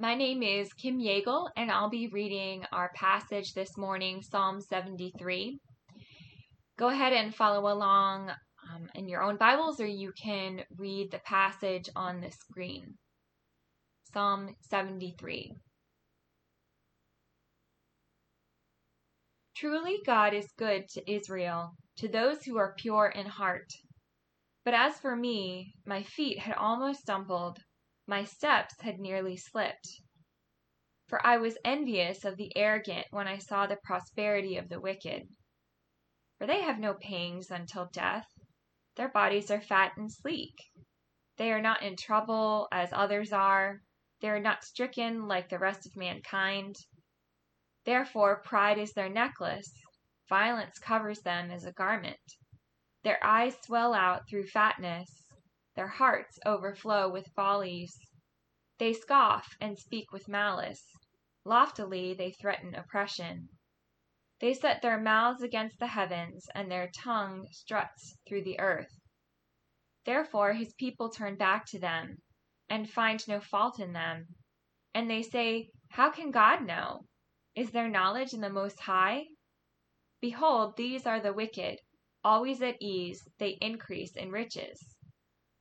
My name is Kim Yeagle, and I'll be reading our passage this morning, Psalm 73. Go ahead and follow along um, in your own Bibles, or you can read the passage on the screen. Psalm 73. Truly, God is good to Israel, to those who are pure in heart. But as for me, my feet had almost stumbled, my steps had nearly slipped. For I was envious of the arrogant when I saw the prosperity of the wicked. For they have no pangs until death their bodies are fat and sleek. They are not in trouble as others are. They are not stricken like the rest of mankind. Therefore, pride is their necklace, violence covers them as a garment. Their eyes swell out through fatness, their hearts overflow with follies. They scoff and speak with malice. Loftily they threaten oppression. They set their mouths against the heavens, and their tongue struts through the earth. Therefore his people turn back to them, and find no fault in them. And they say, How can God know? Is there knowledge in the Most High? Behold, these are the wicked, always at ease, they increase in riches.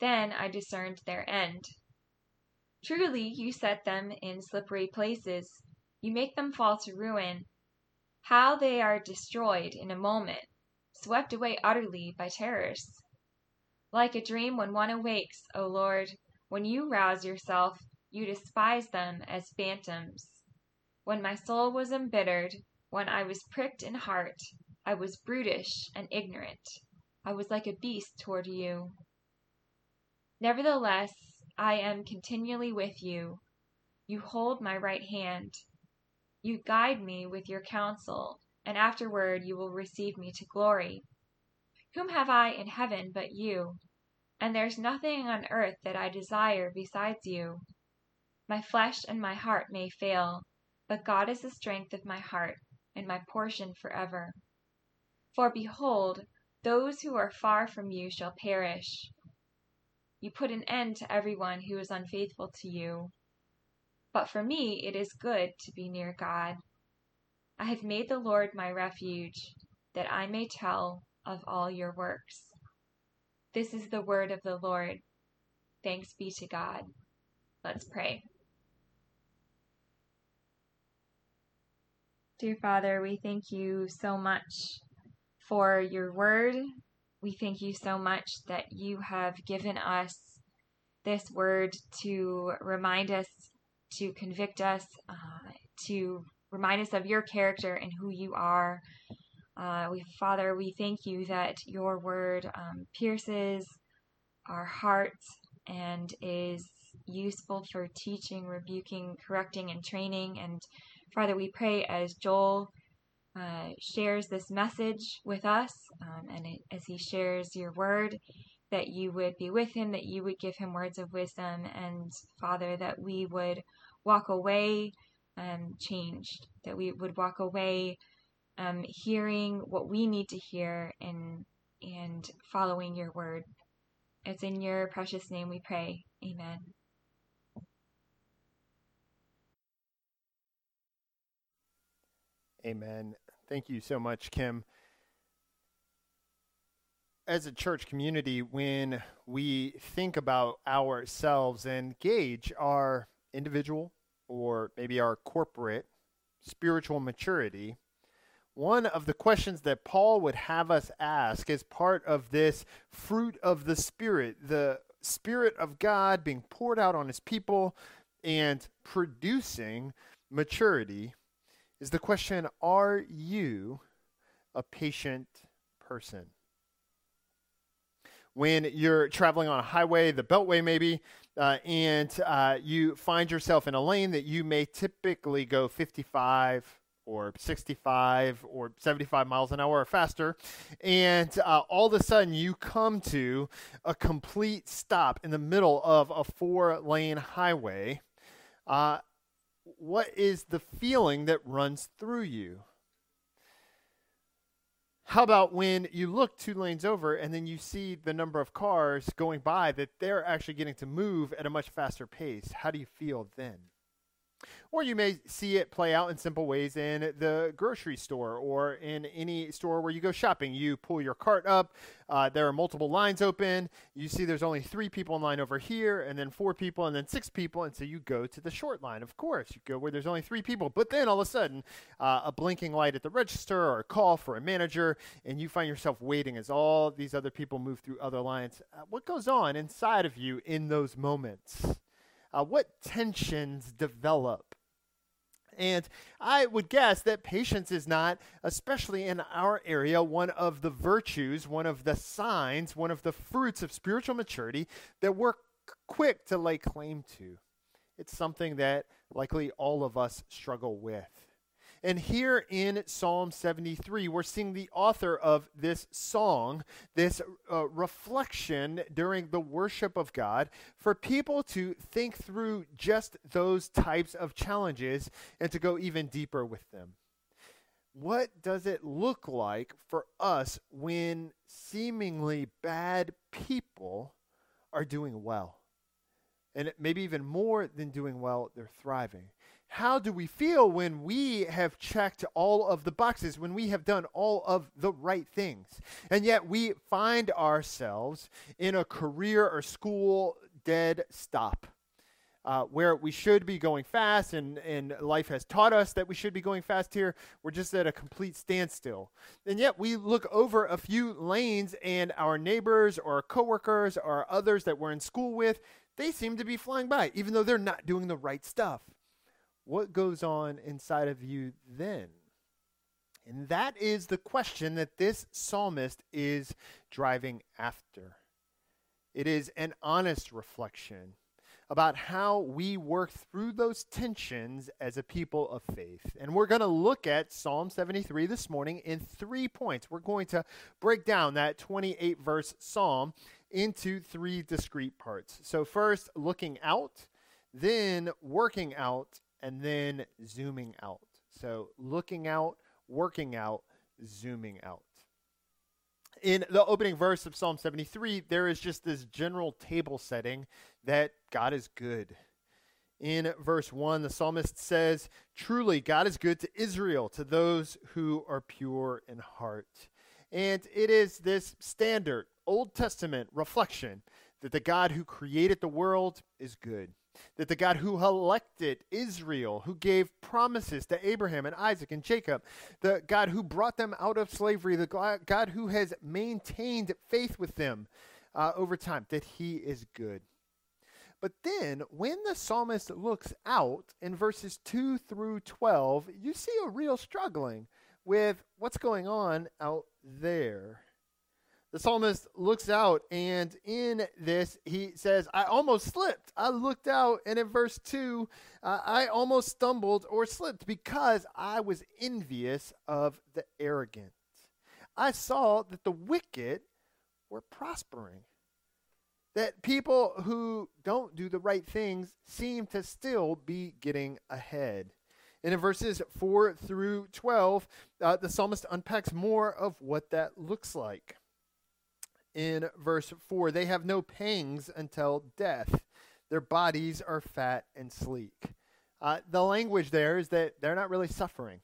Then I discerned their end. Truly, you set them in slippery places you make them fall to ruin. How they are destroyed in a moment, swept away utterly by terrors. Like a dream when one awakes, O Lord, when you rouse yourself, you despise them as phantoms. When my soul was embittered, when I was pricked in heart, I was brutish and ignorant. I was like a beast toward you. Nevertheless, I am continually with you. You hold my right hand. You guide me with your counsel, and afterward you will receive me to glory. Whom have I in heaven but you? And there's nothing on earth that I desire besides you. My flesh and my heart may fail, but God is the strength of my heart and my portion forever. For behold, those who are far from you shall perish. You put an end to everyone who is unfaithful to you. But for me it is good to be near God. I have made the Lord my refuge, that I may tell of all your works. This is the word of the Lord. Thanks be to God. Let's pray. Dear Father, we thank you so much for your word. We thank you so much that you have given us this word to remind us to convict us, uh, to remind us of your character and who you are. Uh, we, Father, we thank you that your word um, pierces our hearts and is useful for teaching, rebuking, correcting, and training. And Father, we pray as Joel uh, shares this message with us um, and it, as he shares your word, that you would be with him, that you would give him words of wisdom, and Father, that we would walk away um, changed, that we would walk away um, hearing what we need to hear and and following your word. It's in your precious name we pray. Amen. Amen. Thank you so much, Kim. As a church community, when we think about ourselves and gauge our individual or maybe our corporate spiritual maturity, one of the questions that Paul would have us ask as part of this fruit of the Spirit, the Spirit of God being poured out on his people and producing maturity, is the question Are you a patient person? When you're traveling on a highway, the Beltway maybe, uh, and uh, you find yourself in a lane that you may typically go 55 or 65 or 75 miles an hour or faster, and uh, all of a sudden you come to a complete stop in the middle of a four lane highway. Uh, what is the feeling that runs through you? How about when you look two lanes over and then you see the number of cars going by that they're actually getting to move at a much faster pace? How do you feel then? Or you may see it play out in simple ways in the grocery store or in any store where you go shopping. You pull your cart up, uh, there are multiple lines open. You see there's only three people in line over here, and then four people, and then six people. And so you go to the short line. Of course, you go where there's only three people. But then all of a sudden, uh, a blinking light at the register or a call for a manager, and you find yourself waiting as all these other people move through other lines. Uh, what goes on inside of you in those moments? Uh, what tensions develop? And I would guess that patience is not, especially in our area, one of the virtues, one of the signs, one of the fruits of spiritual maturity that we're quick to lay claim to. It's something that likely all of us struggle with. And here in Psalm 73, we're seeing the author of this song, this uh, reflection during the worship of God, for people to think through just those types of challenges and to go even deeper with them. What does it look like for us when seemingly bad people are doing well? And maybe even more than doing well, they're thriving how do we feel when we have checked all of the boxes, when we have done all of the right things? And yet we find ourselves in a career or school dead stop. Uh, where we should be going fast, and, and life has taught us that we should be going fast here. We're just at a complete standstill. And yet we look over a few lanes, and our neighbors or coworkers or others that we're in school with, they seem to be flying by, even though they're not doing the right stuff what goes on inside of you then? And that is the question that this psalmist is driving after. It is an honest reflection about how we work through those tensions as a people of faith. And we're going to look at Psalm 73 this morning in three points. We're going to break down that 28 verse psalm into three discrete parts. So, first, looking out, then working out, and then zooming out. So looking out, working out, zooming out. In the opening verse of Psalm 73, there is just this general table setting that God is good. In verse 1, the psalmist says, Truly, God is good to Israel, to those who are pure in heart. And it is this standard Old Testament reflection that the God who created the world is good that the God who elected Israel, who gave promises to Abraham and Isaac and Jacob, the God who brought them out of slavery, the God who has maintained faith with them uh, over time, that he is good. But then, when the psalmist looks out in verses 2 through 12, you see a real struggling with what's going on out there the psalmist looks out, and in this, he says, I almost slipped. I looked out, and in verse 2, uh, I almost stumbled or slipped because I was envious of the arrogant. I saw that the wicked were prospering, that people who don't do the right things seem to still be getting ahead. And in verses 4 through 12, uh, the psalmist unpacks more of what that looks like in verse 4 they have no pangs until death. Their bodies are fat and sleek. Uh, the language there is that they're not really suffering.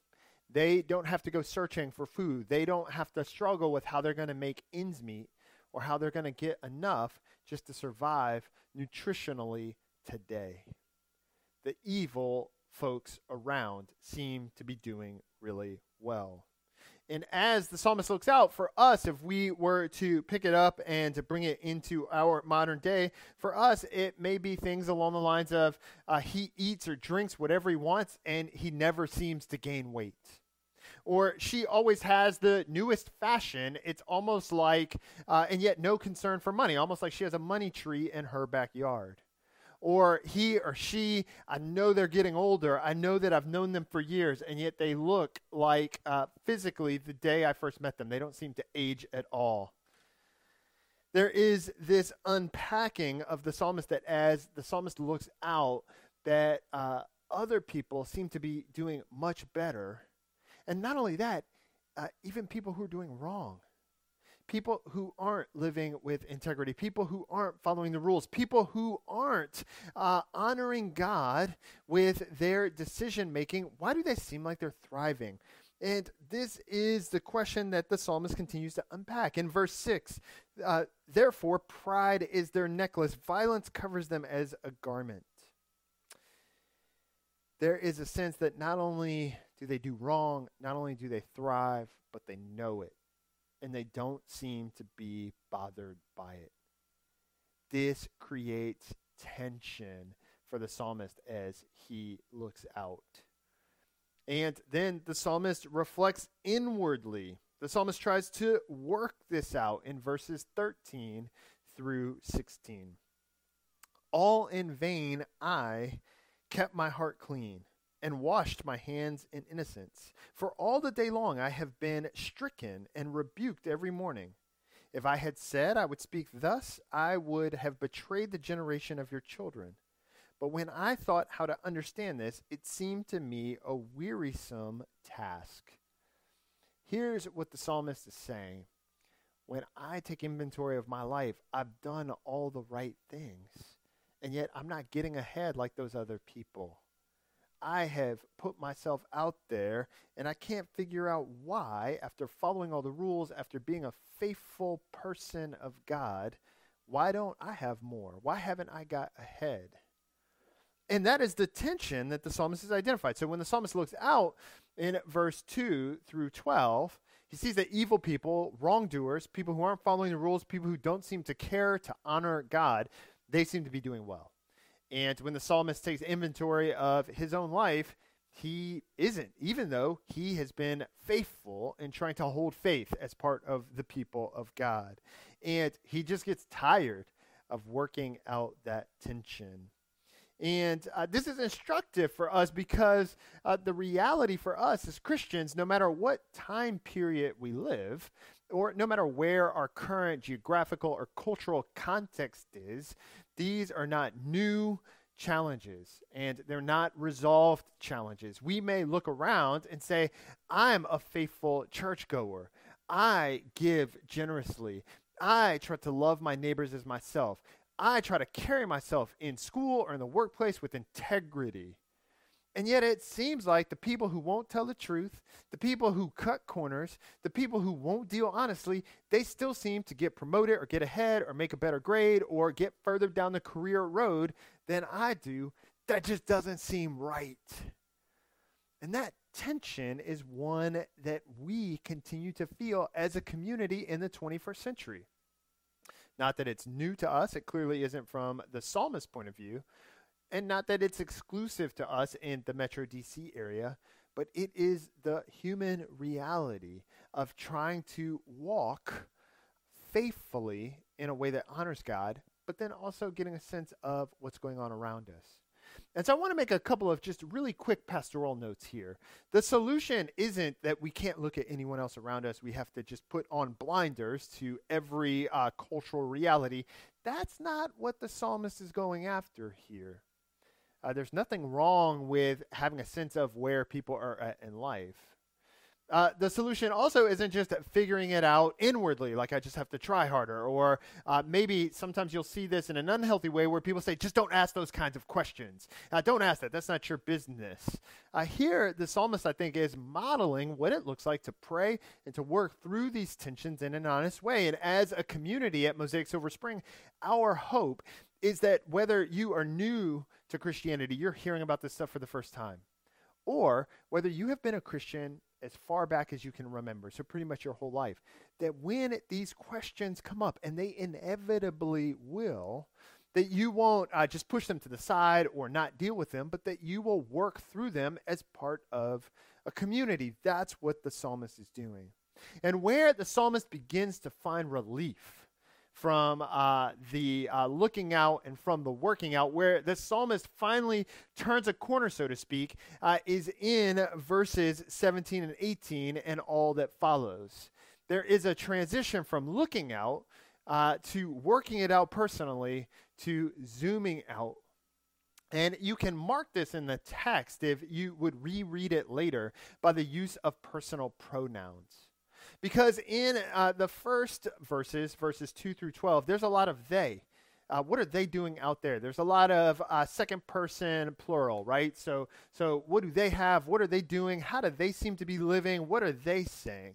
They don't have to go searching for food. They don't have to struggle with how they're going to make ends meet or how they're going to get enough just to survive nutritionally today. The evil folks around seem to be doing really well. And as the psalmist looks out for us, if we were to pick it up and to bring it into our modern day, for us, it may be things along the lines of uh, he eats or drinks whatever he wants and he never seems to gain weight. Or she always has the newest fashion. It's almost like, uh, and yet no concern for money, almost like she has a money tree in her backyard or he or she, I know they're getting older. I know that I've known them for years, and yet they look like uh, physically the day I first met them. They don't seem to age at all. There is this unpacking of the psalmist that as the psalmist looks out, that uh, other people seem to be doing much better. And not only that, uh, even people who are doing wrong people who aren't living with integrity, people who aren't following the rules, people who aren't uh, honoring God with their decision making, why do they seem like they're thriving? And this is the question that the psalmist continues to unpack. In verse 6, uh, therefore, pride is their necklace, violence covers them as a garment. There is a sense that not only do they do wrong, not only do they thrive, but they know it and they don't seem to be bothered by it. This creates tension for the psalmist as he looks out. And then the psalmist reflects inwardly. The psalmist tries to work this out in verses 13 through 16. All in vain I kept my heart clean and washed my hands in innocence. For all the day long I have been stricken and rebuked every morning. If I had said I would speak thus, I would have betrayed the generation of your children. But when I thought how to understand this, it seemed to me a wearisome task. Here's what the psalmist is saying When I take inventory of my life, I've done all the right things, and yet I'm not getting ahead like those other people. I have put myself out there and I can't figure out why, after following all the rules, after being a faithful person of God, why don't I have more? Why haven't I got ahead? And that is the tension that the psalmist has identified. So when the psalmist looks out in verse 2 through 12, he sees that evil people, wrongdoers, people who aren't following the rules, people who don't seem to care to honor God, they seem to be doing well. And when the psalmist takes inventory of his own life, he isn't, even though he has been faithful in trying to hold faith as part of the people of God. And he just gets tired of working out that tension. And uh, this is instructive for us because uh, the reality for us as Christians, no matter what time period we live, or no matter where our current geographical or cultural context is, these are not new challenges and they're not resolved challenges. We may look around and say, I'm a faithful churchgoer. I give generously. I try to love my neighbors as myself. I try to carry myself in school or in the workplace with integrity. And yet it seems like the people who won't tell the truth, the people who cut corners, the people who won't deal honestly, they still seem to get promoted or get ahead or make a better grade or get further down the career road than I do. That just doesn't seem right. And that tension is one that we continue to feel as a community in the 21st century. Not that it's new to us, it clearly isn't from the psalmist's point of view, and not that it's exclusive to us in the Metro DC area, but it is the human reality of trying to walk faithfully in a way that honors God, but then also getting a sense of what's going on around us. And so I want to make a couple of just really quick pastoral notes here. The solution isn't that we can't look at anyone else around us. We have to just put on blinders to every uh, cultural reality. That's not what the psalmist is going after here. Uh, there's nothing wrong with having a sense of where people are at in life. Uh, the solution also isn't just figuring it out inwardly, like I just have to try harder. Or uh, maybe sometimes you'll see this in an unhealthy way where people say, just don't ask those kinds of questions. Uh, don't ask that. That's not your business. Uh, here, the psalmist, I think, is modeling what it looks like to pray and to work through these tensions in an honest way. And as a community at Mosaic Silver Spring, our hope is that whether you are new to Christianity, you're hearing about this stuff for the first time, or whether you have been a Christian as far back as you can remember, so pretty much your whole life, that when these questions come up, and they inevitably will, that you won't uh, just push them to the side or not deal with them, but that you will work through them as part of a community. That's what the psalmist is doing. And where the psalmist begins to find relief from uh, the uh, looking out and from the working out, where the psalmist finally turns a corner, so to speak, uh, is in verses 17 and 18 and all that follows. There is a transition from looking out uh, to working it out personally to zooming out. And you can mark this in the text if you would reread it later by the use of personal pronouns. Because in uh, the first verses, verses 2 through 12, there's a lot of they. Uh, what are they doing out there? There's a lot of uh, second person plural, right? So, so what do they have? What are they doing? How do they seem to be living? What are they saying?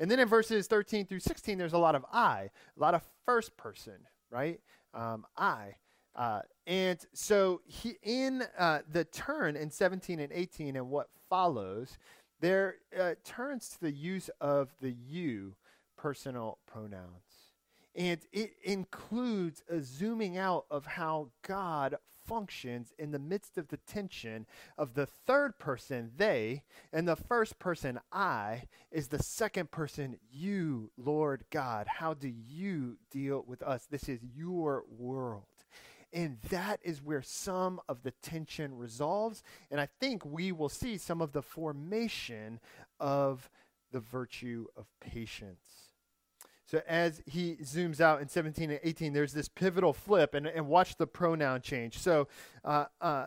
And then in verses 13 through 16, there's a lot of I, a lot of first person, right? Um, I. Uh, and so he, in uh, the turn in 17 and 18 and what follows, there uh, turns to the use of the you personal pronouns. And it includes a zooming out of how God functions in the midst of the tension of the third person, they, and the first person, I, is the second person, you, Lord God. How do you deal with us? This is your world. And that is where some of the tension resolves. And I think we will see some of the formation of the virtue of patience. So as he zooms out in 17 and 18, there's this pivotal flip, and, and watch the pronoun change. So uh, uh,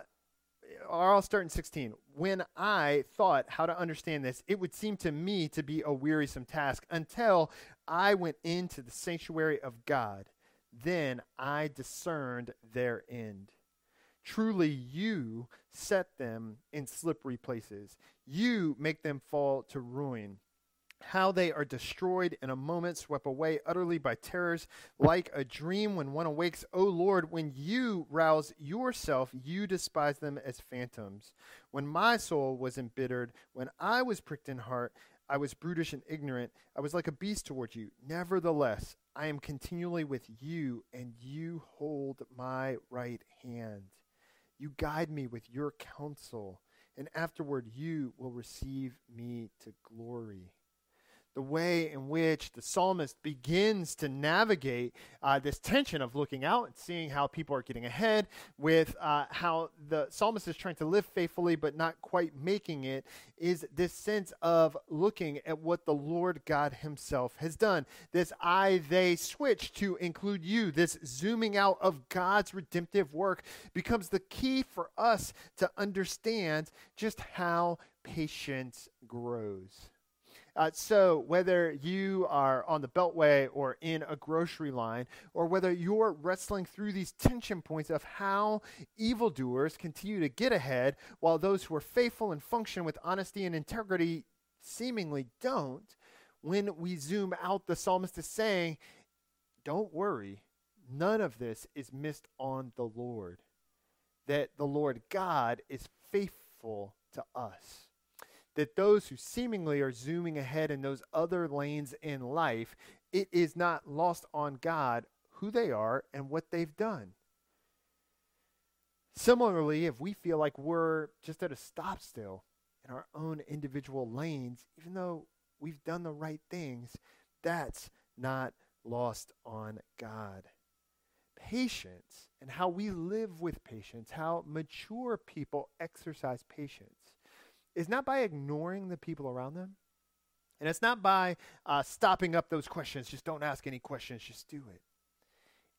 I'll start in 16. When I thought how to understand this, it would seem to me to be a wearisome task until I went into the sanctuary of God. Then I discerned their end. Truly, you set them in slippery places. You make them fall to ruin how they are destroyed in a moment, swept away utterly by terrors, like a dream when one awakes. O Lord, when you rouse yourself, you despise them as phantoms. When my soul was embittered, when I was pricked in heart, I was brutish and ignorant. I was like a beast toward you. Nevertheless, I am continually with you, and you hold my right hand. You guide me with your counsel, and afterward you will receive me to glory the way in which the psalmist begins to navigate uh, this tension of looking out and seeing how people are getting ahead, with uh, how the psalmist is trying to live faithfully but not quite making it, is this sense of looking at what the Lord God Himself has done. This I they switch to include you, this zooming out of God's redemptive work becomes the key for us to understand just how patience grows. Uh, so, whether you are on the Beltway or in a grocery line, or whether you're wrestling through these tension points of how evildoers continue to get ahead while those who are faithful and function with honesty and integrity seemingly don't, when we zoom out, the psalmist is saying, Don't worry, none of this is missed on the Lord. That the Lord God is faithful to us that those who seemingly are zooming ahead in those other lanes in life, it is not lost on God who they are and what they've done. Similarly, if we feel like we're just at a stop still in our own individual lanes, even though we've done the right things, that's not lost on God. Patience and how we live with patience, how mature people exercise patience is not by ignoring the people around them. And it's not by uh, stopping up those questions. Just don't ask any questions, just do it.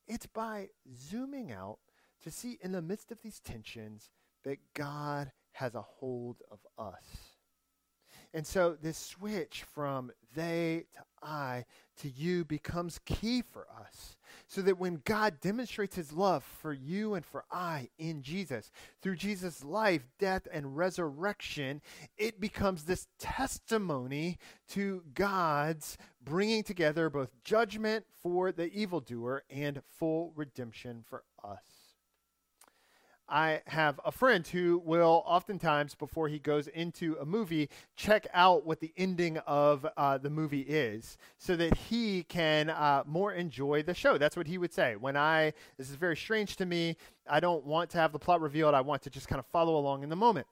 It's by zooming out to see in the midst of these tensions that God has a hold of us. And so this switch from they to I to you becomes key for us. So that when God demonstrates his love for you and for I in Jesus, through Jesus' life, death, and resurrection, it becomes this testimony to God's bringing together both judgment for the evildoer and full redemption for us. I have a friend who will oftentimes, before he goes into a movie, check out what the ending of uh, the movie is so that he can uh, more enjoy the show. That's what he would say. When I, this is very strange to me, I don't want to have the plot revealed. I want to just kind of follow along in the moment.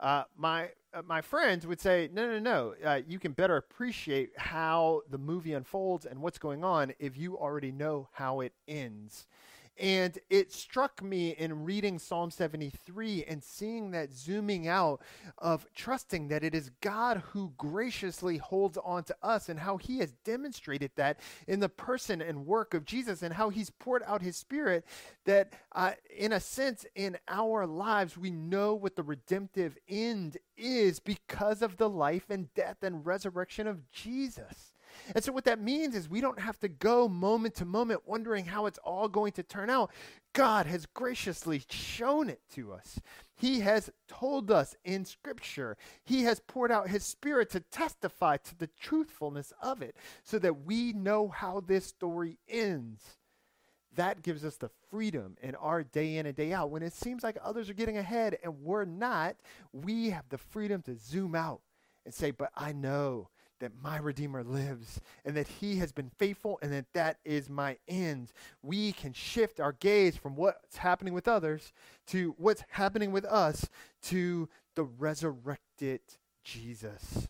Uh, my uh, my friends would say, no, no, no. Uh, you can better appreciate how the movie unfolds and what's going on if you already know how it ends. And it struck me in reading Psalm 73 and seeing that zooming out of trusting that it is God who graciously holds on to us and how he has demonstrated that in the person and work of Jesus and how he's poured out his spirit that uh, in a sense in our lives we know what the redemptive end is because of the life and death and resurrection of Jesus. And so, what that means is we don't have to go moment to moment wondering how it's all going to turn out. God has graciously shown it to us. He has told us in Scripture. He has poured out His Spirit to testify to the truthfulness of it so that we know how this story ends. That gives us the freedom in our day in and day out. When it seems like others are getting ahead and we're not, we have the freedom to zoom out and say, But I know that my Redeemer lives and that he has been faithful and that that is my end. We can shift our gaze from what's happening with others to what's happening with us to the resurrected Jesus.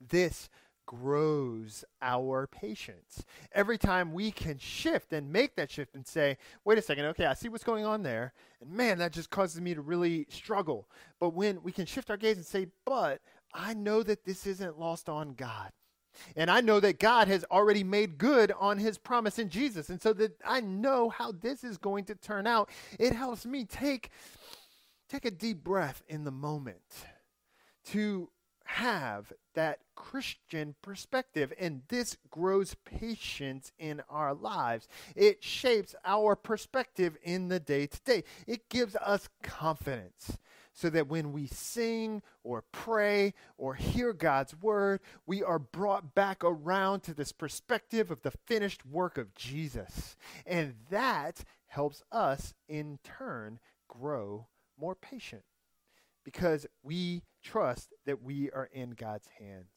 This grows our patience. Every time we can shift and make that shift and say, wait a second, okay, I see what's going on there. And man, that just causes me to really struggle. But when we can shift our gaze and say, but I know that this isn't lost on God. And I know that God has already made good on his promise in Jesus. And so that I know how this is going to turn out. It helps me take take a deep breath in the moment to have that Christian perspective. And this grows patience in our lives. It shapes our perspective in the day to day. It gives us confidence so that when we sing or pray or hear God's word, we are brought back around to this perspective of the finished work of Jesus. And that helps us in turn grow more patient because we trust that we are in God's hands.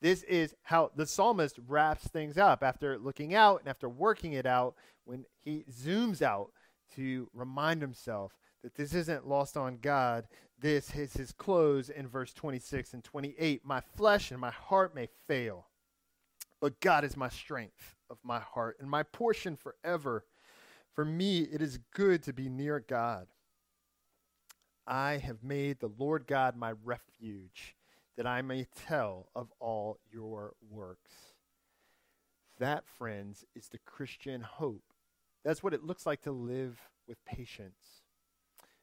This is how the psalmist wraps things up after looking out and after working it out when he zooms out to remind himself that this isn't lost on God. This is his close in verse 26 and 28. My flesh and my heart may fail, but God is my strength of my heart and my portion forever. For me, it is good to be near God. I have made the Lord God my refuge, that I may tell of all your works. That, friends, is the Christian hope. That's what it looks like to live with patience.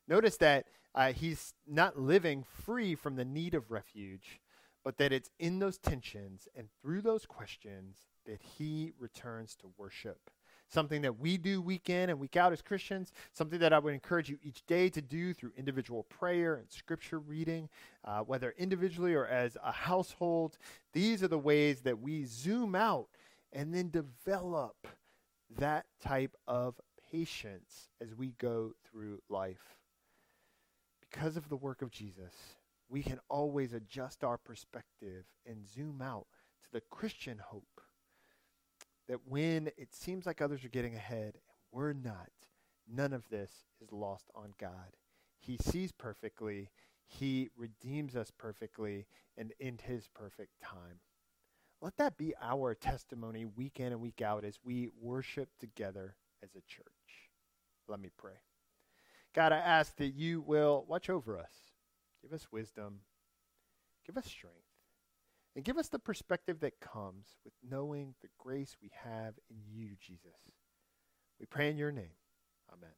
Notice that uh, he's not living free from the need of refuge, but that it's in those tensions and through those questions that he returns to worship. Something that we do week in and week out as Christians, something that I would encourage you each day to do through individual prayer and scripture reading, uh, whether individually or as a household. These are the ways that we zoom out and then develop that type of patience as we go through life because of the work of Jesus, we can always adjust our perspective and zoom out to the Christian hope that when it seems like others are getting ahead and we're not, none of this is lost on God. He sees perfectly, He redeems us perfectly, and in His perfect time. Let that be our testimony week in and week out as we worship together as a church. Let me pray. God, I ask that you will watch over us, give us wisdom, give us strength, and give us the perspective that comes with knowing the grace we have in you, Jesus. We pray in your name. Amen.